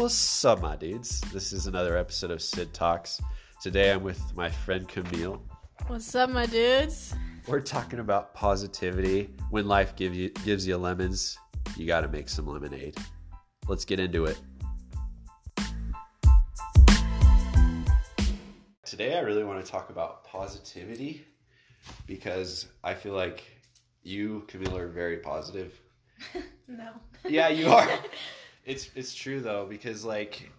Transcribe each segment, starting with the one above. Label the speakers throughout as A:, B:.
A: What's up, my dudes? This is another episode of Sid Talks. Today I'm with my friend Camille.
B: What's up, my dudes?
A: We're talking about positivity. When life give you, gives you lemons, you got to make some lemonade. Let's get into it. Today, I really want to talk about positivity because I feel like you, Camille, are very positive.
B: No.
A: Yeah, you are. It's it's true though because like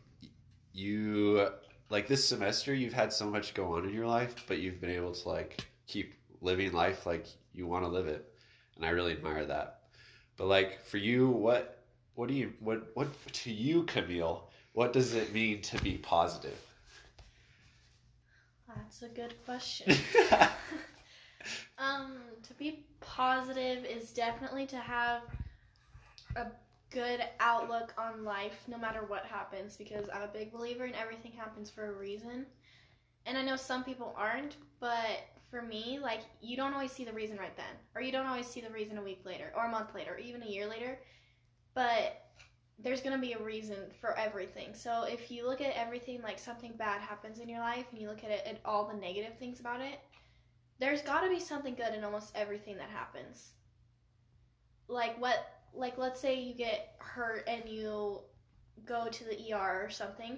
A: you like this semester you've had so much go on in your life, but you've been able to like keep living life like you want to live it, and I really admire that. But like for you, what what do you what what to you, Camille? What does it mean to be positive?
B: That's a good question. um, to be positive is definitely to have a good outlook on life no matter what happens because I'm a big believer in everything happens for a reason. And I know some people aren't, but for me, like you don't always see the reason right then, or you don't always see the reason a week later, or a month later, or even a year later. But there's gonna be a reason for everything. So if you look at everything like something bad happens in your life, and you look at it at all the negative things about it, there's got to be something good in almost everything that happens. Like what like let's say you get hurt and you go to the ER or something,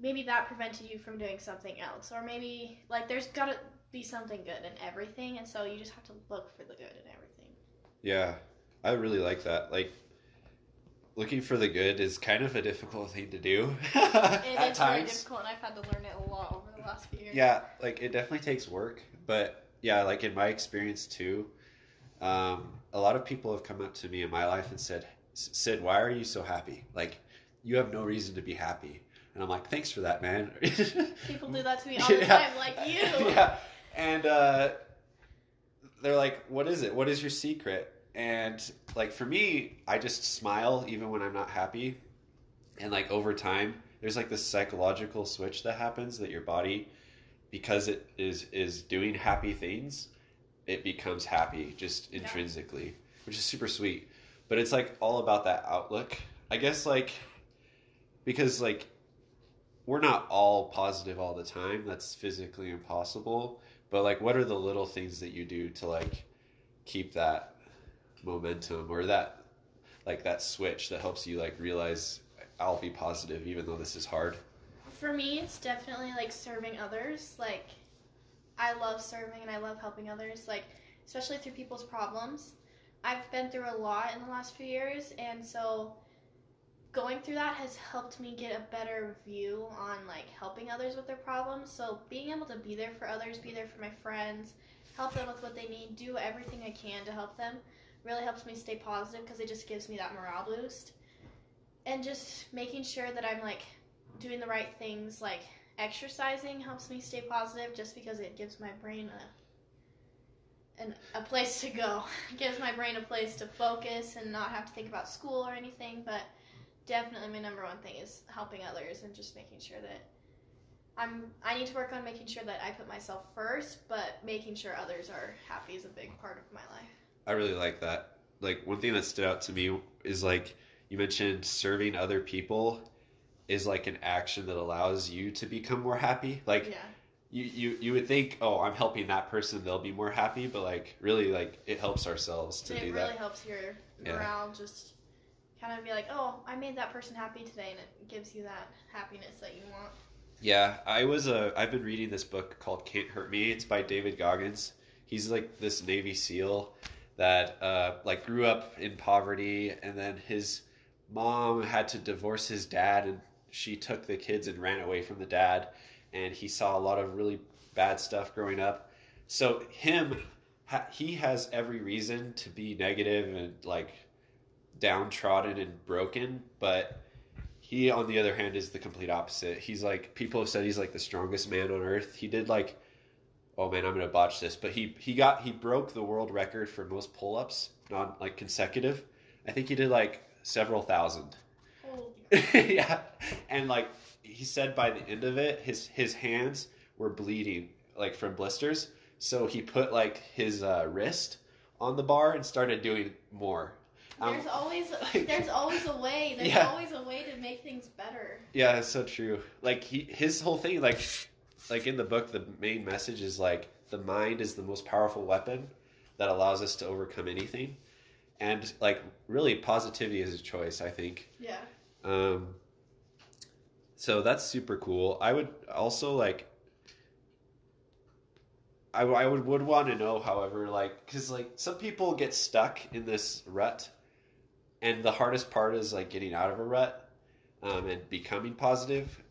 B: maybe that prevented you from doing something else. Or maybe like there's got to be something good in everything and so you just have to look for the good in everything.
A: Yeah, I really like that. Like looking for the good is kind of a difficult thing to do
B: It
A: at
B: is very difficult and I've had to learn it a lot over the last few years.
A: Yeah, like it definitely takes work, but yeah, like in my experience too, um, a lot of people have come up to me in my life and said, "Sid, why are you so happy? Like, you have no reason to be happy." And I'm like, "Thanks for that, man."
B: People do that to me all the
A: Yeah.
B: time, like you.
A: yeah, and uh, they're like, "What is it? What is your secret?" And like for me, I just smile even when I'm not happy, and like over time, there's like this psychological switch that happens that your body, because it is is doing happy things, it becomes happy just
B: Yeah.
A: intrinsically, which is super sweet. But it's like all about that outlook. I guess like because like we're not all positive all the time. That's physically impossible. But like what are the little things that you do to like keep that momentum or that like that switch that helps you like realize I'll be positive even though this is hard.
B: For me, it's definitely like serving others. Like, I love serving and I love helping others, like, especially through people's problems. I've been through a lot in the last few years, and so going through that has helped me get a better view on like helping others with their problems. So, being able to be there for others, be there for my friends, help them with what they need, do everything I can to help them really helps me stay positive because it just gives me that morale boost. And just making sure that I'm like doing the right things like exercising helps me stay positive just because it gives my brain a an, a place to go. It gives my brain a place to focus and not have to think about school or anything but definitely my number one thing is helping others and just making sure that I'm I need to work on making sure that I put myself first but making sure others are happy is a big part of my life.
A: I really like that. Like one thing that stood out to me is like you mentioned serving other people is like an action that allows you to become more happy. Like
B: yeah
A: you, you you would think, oh, I'm helping that person, they'll be more happy, but like really like it helps ourselves to
B: it
A: do
B: really
A: that.
B: helps your
A: Yeah.
B: morale just kind of be like, oh, I made that person happy today, and it gives you that happiness that you want.
A: Yeah, I was uh, I've been reading this book called Can't Hurt Me. It's by David Goggins. He's like this Navy SEAL that uh, like grew up in poverty, and then his mom had to divorce his dad, and she took the kids and ran away from the dad, and he saw a lot of really bad stuff growing up. So him, he has every reason to be negative and like downtrodden and broken, but he, on the other hand, is the complete opposite. He's like people have said he's like the strongest man on earth. He did like, oh man, I'm gonna botch this, but he he got he broke the world record for most pull ups, not like consecutive. I think he did like several thousand. Yeah, and like he said, by the end of it, his his hands were bleeding like from blisters. So he put like his uh, wrist on the bar and started doing more. Um,
B: There's always
A: like-
B: there's always a way. There's
A: Yeah.
B: always a way to make things better.
A: Yeah, it's so true. Like he, his whole thing, like, like in the book, the main message is like the mind is the most powerful weapon that allows us to overcome anything, and like really positivity is a choice. I think.
B: Yeah.
A: Um, so that's super cool. I would also like. I, I would would want to know, however, like because like some people get stuck in this rut, and the hardest part is like getting out of a rut, um, and becoming positive.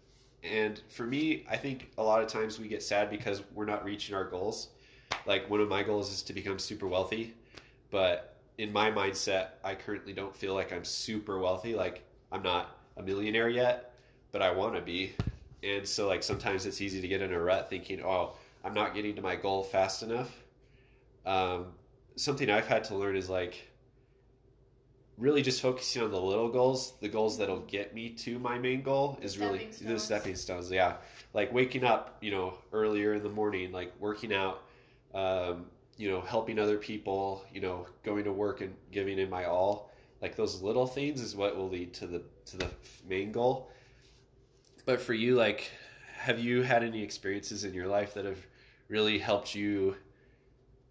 A: And for me, I think a lot of times we get sad because we're not reaching our goals. Like one of my goals is to become super wealthy, but in my mindset, I currently don't feel like I'm super wealthy. Like I'm not a millionaire yet, but I want to be. And so like sometimes it's easy to get in a rut thinking, "Oh, I'm not getting to my goal fast enough." Um, something I've had to learn is like really just focusing on the little goals, the goals that'll get me to my main goal is really
B: Stepping
A: the stepping stones. Yeah, like waking up, you know, earlier in the morning, like working out, um, you know, helping other people, you know, going to work and giving in my all. Like those little things is what will lead to the to the main goal. But for you, like, have you had any experiences in your life that have really helped you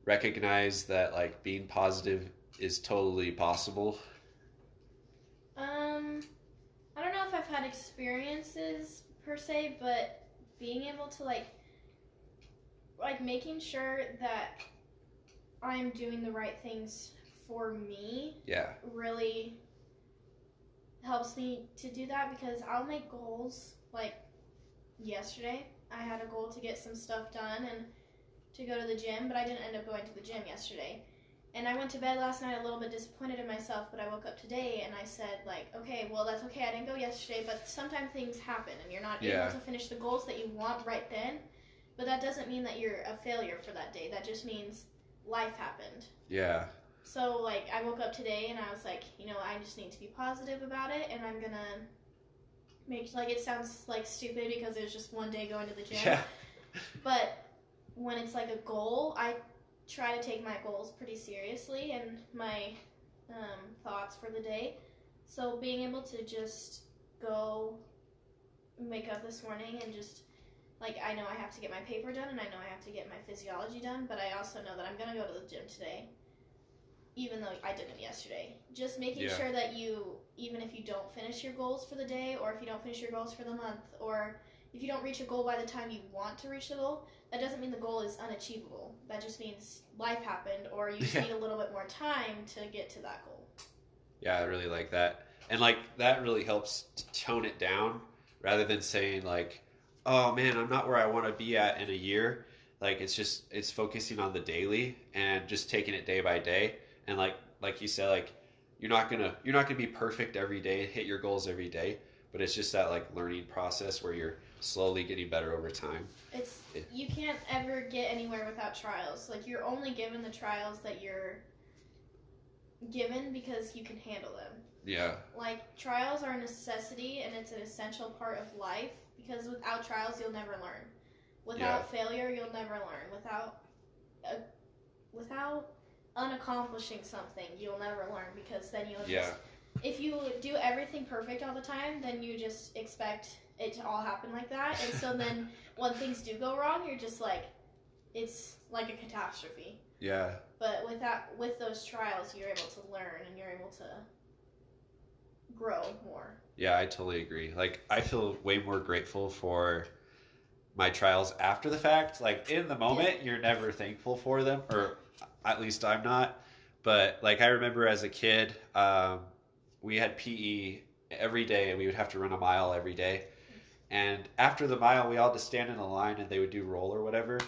A: recognize that like being positive is totally possible?
B: Um, I don't know if I've had experiences per se, but being able to like, like making sure that I'm doing the right things for me
A: Yeah.
B: really helps me to do that because I'll make goals. Like yesterday, I had a goal to get some stuff done and to go to the gym, but I didn't end up going to the gym yesterday. And I went to bed last night a little bit disappointed in myself, but I woke up today and I said like, okay, well that's okay. I didn't go yesterday, but sometimes things happen and you're not
A: Yeah.
B: able to finish the goals that you want right then. But that doesn't mean that you're a failure for that day. That just means life happened.
A: Yeah.
B: So like I woke up today and I was like, you know, I just need to be positive about it and I'm gonna make like it sounds like stupid because it was just one day going to the gym.
A: Yeah.
B: But when it's like a goal, I try to take my goals pretty seriously and my um, thoughts for the day. So being able to just go wake up this morning and just like I know I have to get my paper done and I know I have to get my physiology done, but I also know that I'm gonna go to the gym today, even though I didn't yesterday. Just making
A: Yeah.
B: sure that you, even if you don't finish your goals for the day, or if you don't finish your goals for the month, or if you don't reach a goal by the time you want to reach the goal, that doesn't mean the goal is unachievable. That just means life happened, or you just
A: Yeah.
B: need a little bit more time to get to that goal.
A: Yeah, I really like that. And like that really helps to tone it down rather than saying like, "Oh man, I'm not where I want to be at in a year." Like it's just it's focusing on the daily and just taking it day by day. And like like you said like you're not going to you're not to be perfect every day, hit your goals every day, but it's just that like learning process where you're slowly getting better over time.
B: It's
A: Yeah.
B: you can't ever get anywhere without trials. Like you're only given the trials that you're given because you can handle them.
A: Yeah.
B: Like trials are a necessity and it's an essential part of life because without trials you'll never learn. Without failure you'll never learn. Without uh, without unaccomplishing something you'll never learn because then you'll
A: Yeah.
B: just if you do everything perfect all the time then you just expect it to all happen like that and so then when things do go wrong you're just like it's like a catastrophe
A: Yeah.
B: but with that, with those trials you're able to learn and you're able to grow more
A: Yeah, I totally agree. Like, I feel way more grateful for my trials after the fact. Like, in the moment, you're never thankful for them, or at least I'm not. But, like, I remember as a kid, um, we had PE every day, and we would have to run a mile every day. And after the mile, we all just stand in a line, and they would do roll or whatever.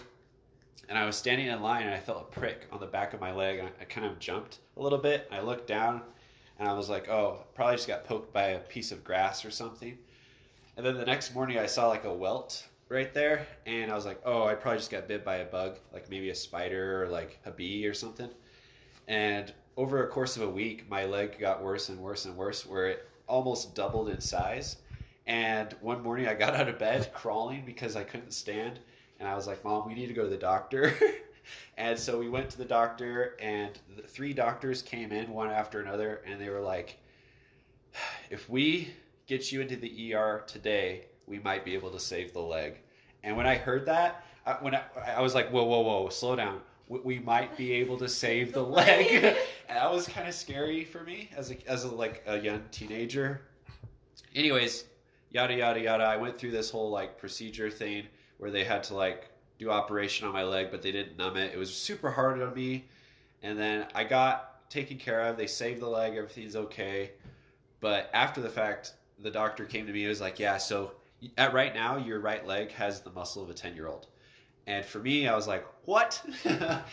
A: And I was standing in line, and I felt a prick on the back of my leg, and I, I kind of jumped a little bit. I looked down, and I was like, oh, probably just got poked by a piece of grass or something. And then the next morning, I saw like a welt right there, and I was like, oh, I probably just got bit by a bug, like maybe a spider or like a bee or something. And over a course of a week, my leg got worse and worse and worse, where it almost doubled in size. And one morning, I got out of bed crawling because I couldn't stand, and I was like, Mom, we need to go to the doctor. and so we went to the doctor, and the three doctors came in one after another, and they were like, "If we get you into the ER today, we might be able to save the leg." And when I heard that, I, when I, I was like, "Whoa, whoa, whoa, slow down." We, we might be able to save the leg, and that was kind of scary for me as a, as a, like a young teenager. Anyways, yada yada yada. I went through this whole like procedure thing where they had to like do operation on my leg, but they didn't numb it. It was super hard on me. And then I got taken care of. They saved the leg. Everything's okay. But after the fact, the doctor came to me. He was like, "Yeah, so at right now, your right leg has the muscle of a ten year old." And for me, I was like, "What?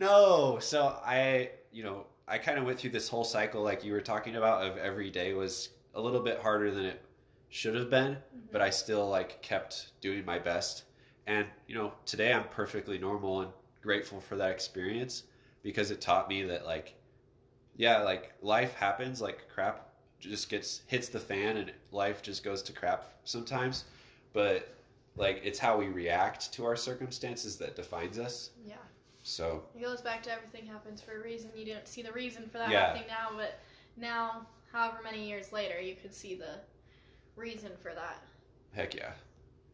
A: no!" So I, you know, I kind of went through this whole cycle, like you were talking about, of every day was a little bit harder than it should have been, mm-hmm. but I still like kept doing my best. And you know, today I'm perfectly normal and grateful for that experience because it taught me that like yeah, like life happens, like crap just gets hits the fan and life just goes to crap sometimes, but like it's how we react to our circumstances that defines us.
B: Yeah.
A: So,
B: It goes back to everything happens for a reason. You didn't see the reason for that
A: Yeah.
B: happening now, but now, however many years later, you could see the reason for that.
A: heck yeah.